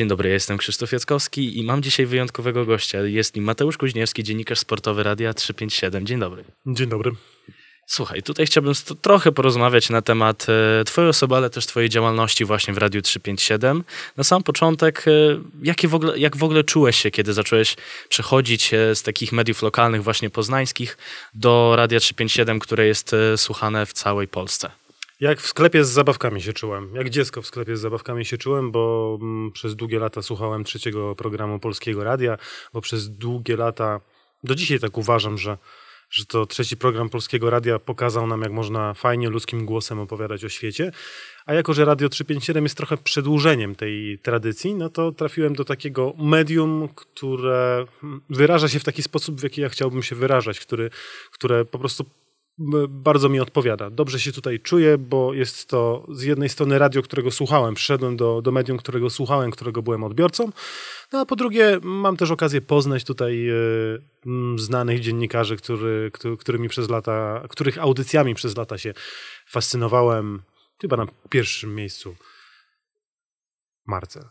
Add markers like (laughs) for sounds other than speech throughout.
Dzień dobry, ja jestem Krzysztof Jackowski i mam dzisiaj wyjątkowego gościa. Jest nim Mateusz Kuźniewski, dziennikarz sportowy Radia 357. Dzień dobry. Dzień dobry. Słuchaj, tutaj chciałbym trochę porozmawiać na temat e, Twojej osoby, ale też Twojej działalności właśnie w Radiu 357. Na sam początek, e, jakie w ogóle, jak w ogóle czułeś się, kiedy zacząłeś przechodzić e, z takich mediów lokalnych, właśnie poznańskich, do Radia 357, które jest słuchane w całej Polsce? Jak w sklepie z zabawkami się czułem. Jak dziecko w sklepie z zabawkami się czułem, bo mm, przez długie lata słuchałem trzeciego programu Polskiego Radia, bo przez długie lata, do dzisiaj tak uważam, że że to trzeci program Polskiego Radia pokazał nam, jak można fajnie, ludzkim głosem opowiadać o świecie. A jako, że Radio 357 jest trochę przedłużeniem tej tradycji, no to trafiłem do takiego medium, które wyraża się w taki sposób, w jaki ja chciałbym się wyrażać, który, które po prostu bardzo mi odpowiada. Dobrze się tutaj czuję, bo jest to z jednej strony radio, którego słuchałem, przyszedłem do, do medium, którego słuchałem, którego byłem odbiorcą, no a po drugie mam też okazję poznać tutaj e, znanych dziennikarzy, który, który, którymi przez lata, których audycjami przez lata się fascynowałem. Chyba na pierwszym miejscu Marcel.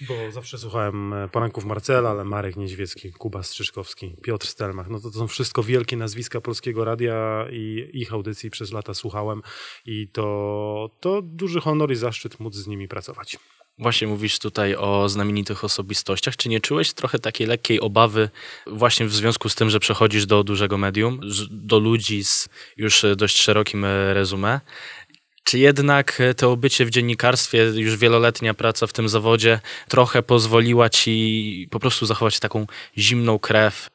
Bo zawsze słuchałem e, poranków Marcela, ale Marek Niedźwiecki, Kuba Strzyżkowski, Piotr Stelmach. No to, to są wszystko wielkie nazwiska polskiego radia i ich audycji przez lata słuchałem i to, to duży honor i zaszczyt móc z nimi pracować. Właśnie mówisz tutaj o znamienitych osobistościach. Czy nie czułeś trochę takiej lekkiej obawy właśnie w związku z tym, że przechodzisz do dużego medium, do ludzi z już dość szerokim e, rezumie, czy jednak e, to bycie w dziennikarstwie, już wieloletnia praca w tym zawodzie, trochę pozwoliła ci po prostu zachować taką zimną krew?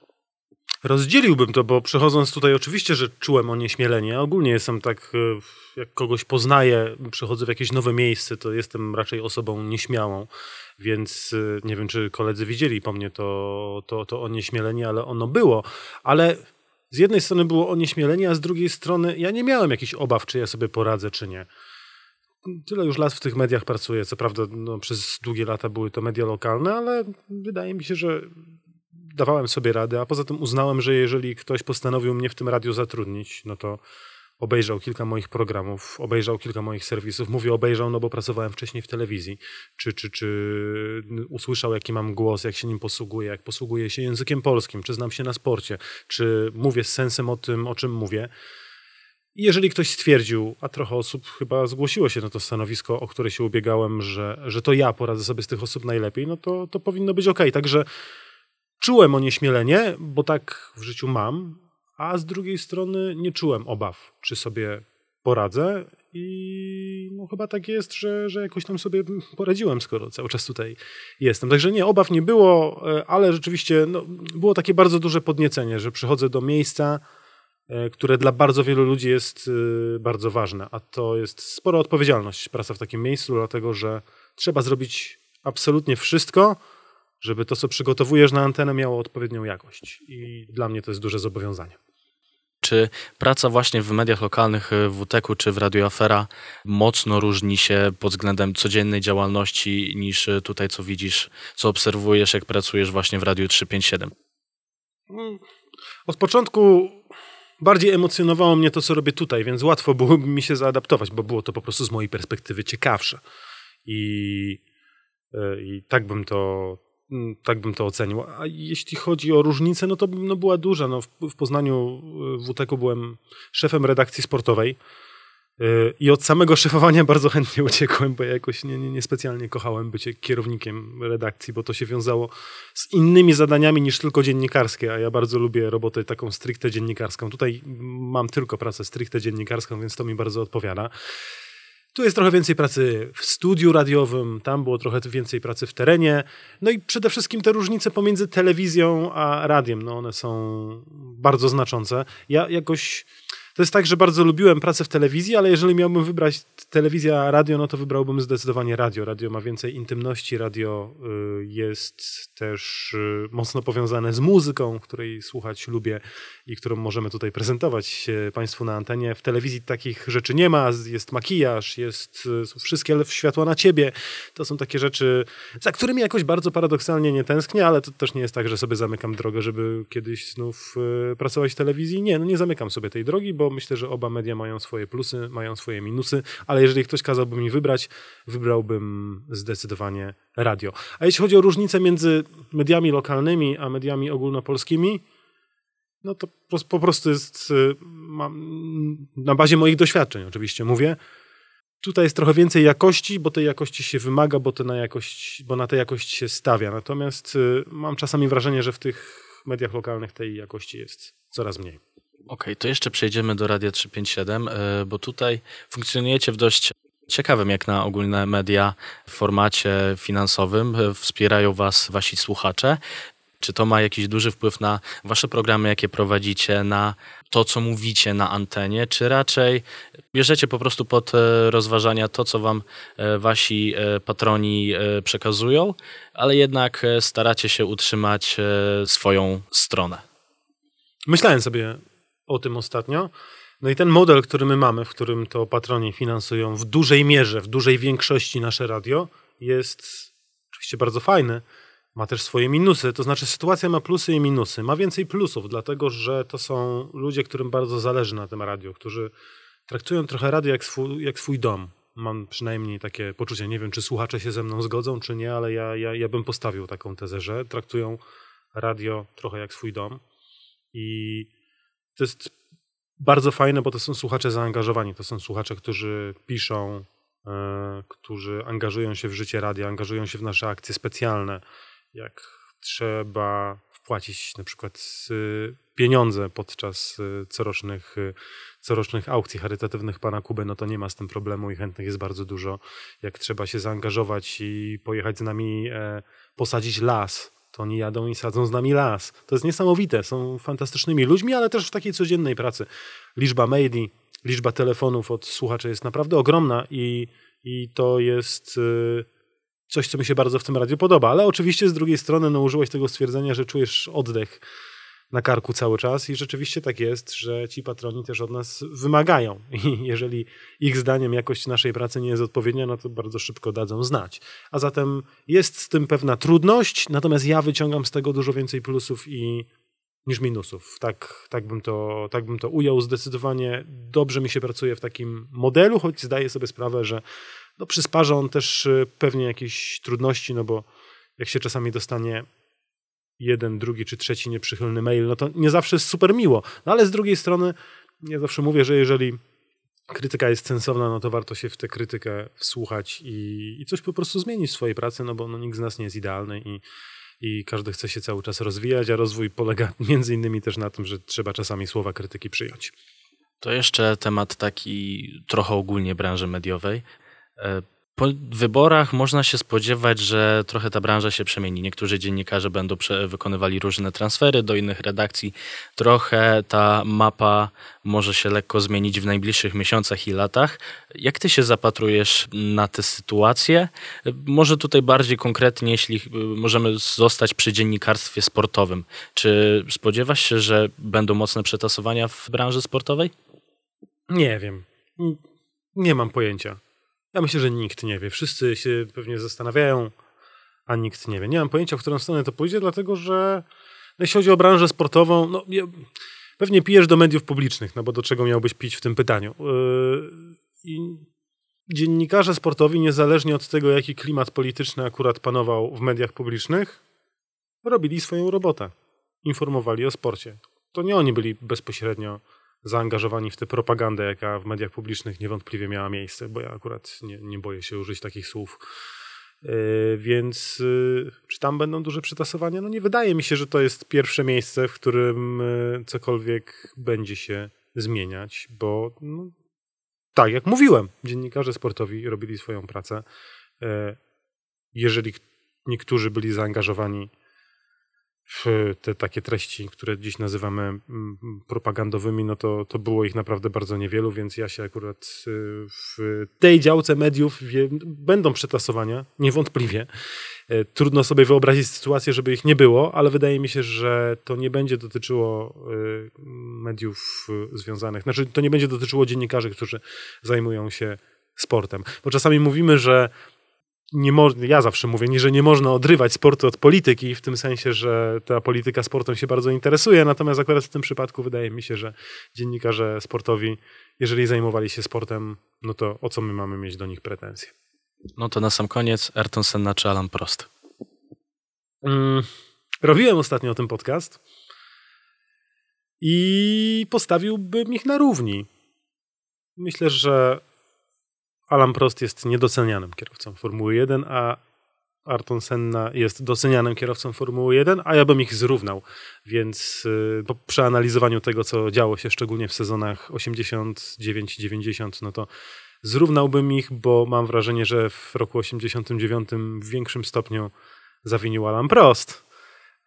Rozdzieliłbym to, bo przechodząc tutaj, oczywiście, że czułem onieśmielenie. Ogólnie jestem tak, e, jak kogoś poznaję, przychodzę w jakieś nowe miejsce, to jestem raczej osobą nieśmiałą. Więc e, nie wiem, czy koledzy widzieli po mnie to, to, to onieśmielenie, ale ono było. Ale z jednej strony było onieśmielenie, a z drugiej strony ja nie miałem jakichś obaw, czy ja sobie poradzę, czy nie. Tyle już lat w tych mediach pracuję. Co prawda no, przez długie lata były to media lokalne, ale wydaje mi się, że dawałem sobie radę, a poza tym uznałem, że jeżeli ktoś postanowił mnie w tym radiu zatrudnić, no to obejrzał kilka moich programów, obejrzał kilka moich serwisów. Mówię obejrzał, no bo pracowałem wcześniej w telewizji. Czy, czy, czy usłyszał, jaki mam głos, jak się nim posługuję, jak posługuję się językiem polskim, czy znam się na sporcie, czy mówię z sensem o tym, o czym mówię. Jeżeli ktoś stwierdził, a trochę osób chyba zgłosiło się na to stanowisko, o które się ubiegałem, że, że to ja poradzę sobie z tych osób najlepiej, no to, to powinno być ok. Także czułem onieśmielenie, bo tak w życiu mam, a z drugiej strony nie czułem obaw, czy sobie poradzę i no chyba tak jest, że, że jakoś tam sobie poradziłem, skoro cały czas tutaj jestem. Także nie, obaw nie było, e, ale rzeczywiście no, było takie bardzo duże podniecenie, że przychodzę do miejsca, e, które dla bardzo wielu ludzi jest e, bardzo ważne, a to jest spora odpowiedzialność praca w takim miejscu, dlatego że trzeba zrobić absolutnie wszystko, żeby to, co przygotowujesz na antenę, miało odpowiednią jakość. I dla mnie to jest duże zobowiązanie. Czy praca właśnie w mediach lokalnych w WTK czy w Radio Afera mocno różni się pod względem codziennej działalności niż tutaj, co widzisz, co obserwujesz, jak pracujesz właśnie w Radiu 357? Mm, od początku bardziej emocjonowało mnie to, co robię tutaj, więc łatwo było (laughs) mi się zaadaptować, bo było to po prostu z mojej perspektywy ciekawsze. I, e, i tak bym to tak bym to ocenił. A jeśli chodzi o różnicę, no to no była duża. No w, w Poznaniu w WTK byłem szefem redakcji sportowej y, i od samego szefowania bardzo chętnie (laughs) uciekłem, bo ja jakoś nie, nie, nie specjalnie kochałem bycie kierownikiem redakcji, bo to się wiązało z innymi zadaniami niż tylko dziennikarskie, a ja bardzo lubię robotę taką stricte dziennikarską. Tutaj mam tylko pracę stricte dziennikarską, więc to mi bardzo odpowiada. Tu jest trochę więcej pracy w studiu radiowym, tam było trochę więcej pracy w terenie. No i przede wszystkim te różnice pomiędzy telewizją a radiem, no one są bardzo znaczące. Ja jakoś to jest tak, że bardzo lubiłem pracę w telewizji, ale jeżeli miałbym wybrać telewizja, radio, no to wybrałbym zdecydowanie radio. Radio ma więcej intymności, radio y, jest też y, mocno powiązane z muzyką, której słuchać lubię i którą możemy tutaj prezentować Państwu na antenie. W telewizji takich rzeczy nie ma, jest makijaż, jest, y, są wszystkie światła na ciebie. To są takie rzeczy, za którymi jakoś bardzo paradoksalnie nie tęsknię, ale to też nie jest tak, że sobie zamykam drogę, żeby kiedyś znów pracować w telewizji. Nie, no nie zamykam sobie tej drogi, bo myślę, że oba media mają swoje plusy, mają swoje minusy, ale jeżeli ktoś kazałby mi wybrać, wybrałbym zdecydowanie radio. A jeśli chodzi o różnicę między mediami lokalnymi a mediami ogólnopolskimi, no to po prostu jest y, na bazie moich doświadczeń oczywiście mówię. Tutaj jest trochę więcej jakości, bo tej jakości się wymaga, bo, na, jakość, bo na tę jakość się stawia. Natomiast y, mam czasami wrażenie, że w tych mediach lokalnych tej jakości jest coraz mniej. Okay, to jeszcze przejdziemy do Radia 357, y, bo tutaj funkcjonujecie w dość ciekawym, jak na ogólne media, formacie finansowym. Wspierają Was Wasi słuchacze. Czy to ma jakiś duży wpływ na wasze programy, jakie prowadzicie, na to, co mówicie na antenie, czy raczej bierzecie po prostu pod e, rozważania to, co wam e, wasi e, patroni przekazują, ale jednak staracie się utrzymać swoją stronę? Myślałem sobie o tym ostatnio. No i ten model, który my mamy, w którym to patroni finansują w dużej mierze, w dużej większości nasze radio, jest oczywiście bardzo fajny, ma też swoje minusy. To znaczy, sytuacja ma plusy i minusy. Ma więcej plusów, dlatego że to są ludzie, którym bardzo zależy na tym radio, którzy traktują trochę radio jak swój, jak swój dom. Mam przynajmniej takie poczucie. Nie wiem, czy słuchacze się ze mną zgodzą, czy nie, ale ja, ja, ja bym postawił taką tezę, że traktują radio trochę jak swój dom. I to jest bardzo fajne, bo to są słuchacze zaangażowani. To są słuchacze, którzy piszą, yy, którzy angażują się w życie radia, angażują się w nasze akcje specjalne jak trzeba wpłacić na przykład y, pieniądze podczas y, corocznych, corocznych aukcji charytatywnych Pana Kuby, no to nie ma z tym problemu i chętnych jest bardzo dużo. Jak trzeba się zaangażować i pojechać z nami e, posadzić las, to oni jadą i sadzą z nami las. To jest niesamowite. Są fantastycznymi ludźmi, ale też w takiej codziennej pracy. Liczba maili, liczba telefonów od słuchaczy jest naprawdę ogromna i, i to jest coś, co mi się bardzo w tym radiu podoba. Ale oczywiście z drugiej strony no, użyłeś tego stwierdzenia, że czujesz oddech na karku cały czas i rzeczywiście tak jest, że ci patroni też od nas wymagają i jeżeli ich zdaniem jakość naszej pracy nie jest odpowiednia, no to bardzo szybko dadzą znać. A zatem jest z tym pewna trudność, natomiast ja wyciągam z tego dużo więcej plusów i niż minusów. Tak, tak, bym to, tak bym to ujął. Zdecydowanie dobrze mi się pracuje w takim modelu, choć zdaję sobie sprawę, że no przysparza on też y, pewnie jakieś trudności, no bo jak się czasami dostanie jeden, drugi czy trzeci nieprzychylny mail, no to nie zawsze jest super miło. No ale z drugiej strony ja zawsze mówię, że jeżeli krytyka jest sensowna, no to warto się w tę krytykę wsłuchać i, i coś po prostu zmienić w swojej pracy, no bo no, nikt z nas nie jest idealny i, i każdy chce się cały czas rozwijać, a rozwój polega (laughs) między innymi też na tym, że trzeba czasami słowa krytyki przyjąć. To jeszcze temat taki trochę ogólnie branży mediowej. Po wyborach można się spodziewać, że trochę ta branża się przemieni. Niektórzy dziennikarze będą wykonywali różne transfery do innych redakcji. Trochę ta mapa może się lekko zmienić w najbliższych miesiącach i latach. Jak ty się zapatrujesz na tę sytuację? Może tutaj bardziej konkretnie, jeśli możemy zostać przy dziennikarstwie sportowym. Czy spodziewasz się, że będą mocne przetasowania w branży sportowej? Nie wiem. Nie mam pojęcia. Ja myślę, że nikt nie wie. Wszyscy się pewnie zastanawiają, a nikt nie wie. Nie mam pojęcia, w którą stronę to pójdzie, dlatego że no, jeśli chodzi o branżę sportową, no, pewnie pijesz do mediów publicznych, no bo do czego miałbyś pić w tym pytaniu? Yy, I dziennikarze sportowi, niezależnie od tego, jaki klimat polityczny akurat panował w mediach publicznych, robili swoją robotę. Informowali o sporcie. To nie oni byli bezpośrednio zaangażowani w tę propagandę, jaka w mediach publicznych niewątpliwie miała miejsce, bo ja akurat nie, nie boję się użyć takich słów. Yy, więc yy, czy tam będą duże przetasowania? No nie wydaje mi się, że to jest pierwsze miejsce, w którym yy, cokolwiek będzie się zmieniać, bo no, tak jak mówiłem, dziennikarze sportowi robili swoją pracę. Jeżeli niektórzy byli zaangażowani te takie treści, które dziś nazywamy mm, propagandowymi, no to, to było ich naprawdę bardzo niewielu, więc ja się akurat y, w tej działce mediów będą przetasowania, niewątpliwie. E, trudno sobie wyobrazić sytuację, żeby ich nie było, ale wydaje mi się, że to nie będzie dotyczyło y, mediów y, związanych, znaczy to nie będzie dotyczyło dziennikarzy, którzy zajmują się sportem. Bo czasami mówimy, że nie mo- ja zawsze mówię, nie, że nie można odrywać sportu od polityki, w tym sensie, że ta polityka sportem się bardzo interesuje, natomiast akurat w tym przypadku wydaje mi się, że dziennikarze sportowi, jeżeli zajmowali się sportem, no to o co my mamy mieć do nich pretensje? No to na sam koniec Ayrton Senna czy Alan Prost? Mm, robiłem ostatnio o tym podcast i postawiłbym ich na równi. Myślę, że Alan Prost jest niedocenianym kierowcą Formuły 1, a Ayrton Senna jest docenianym kierowcą Formuły 1, a ja bym ich zrównał. Więc y, po przeanalizowaniu tego, co działo się szczególnie w sezonach 89-90, no to zrównałbym ich, bo mam wrażenie, że w roku 89 w większym stopniu zawinił Alan Prost.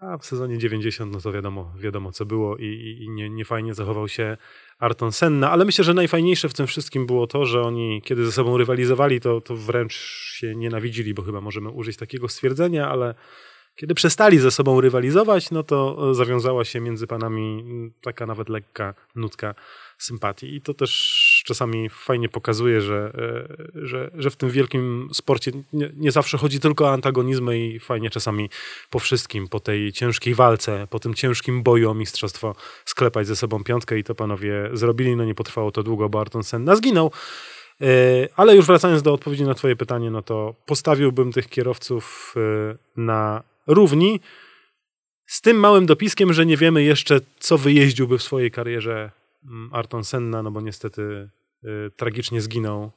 A w sezonie 90, no to wiadomo, wiadomo co było i, i, i nie, nie fajnie zachował się Arton Senna, ale myślę, że najfajniejsze w tym wszystkim było to, że oni kiedy ze sobą rywalizowali, to, to wręcz się nienawidzili, bo chyba możemy użyć takiego stwierdzenia, ale kiedy przestali ze sobą rywalizować, no to e, zawiązała się między panami taka nawet lekka nutka sympatii. I to też czasami fajnie pokazuje, że, e, że, że w tym wielkim sporcie nie, nie, zawsze chodzi tylko o antagonizmy i fajnie czasami po wszystkim, po tej ciężkiej walce, po tym ciężkim boju o mistrzostwo sklepać ze sobą piątkę i to panowie zrobili. No nie potrwało to długo, bo Arton Senna zginął. E, ale już wracając do odpowiedzi na twoje pytanie, no to postawiłbym tych kierowców na równi, z tym małym dopiskiem, że nie wiemy jeszcze, co wyjeździłby w swojej karierze Arton Senna, no bo niestety y, tragicznie zginął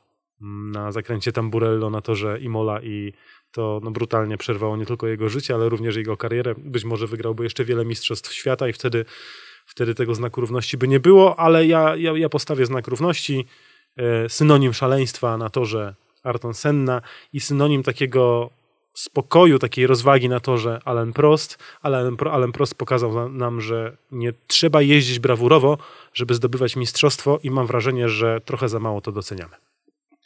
na zakręcie Tamburello na torze Imola i to no, brutalnie przerwało nie tylko jego życie, ale również jego karierę. Być może wygrałby jeszcze wiele mistrzostw świata i wtedy, wtedy tego znaku równości by nie było, ale ja, ja, ja postawię znak równości, y, synonim szaleństwa na torze Arton Senna i synonim takiego spokoju, takiej rozwagi na torze Alan Prost, Alan, Alan Prost pokazał nam, że nie trzeba jeździć brawurowo, żeby zdobywać mistrzostwo i mam wrażenie, że trochę za mało to doceniamy.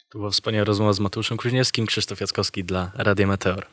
To była wspaniała rozmowa z Mateuszem Kuźniewskim, Krzysztof Jackowski dla Radia Meteor.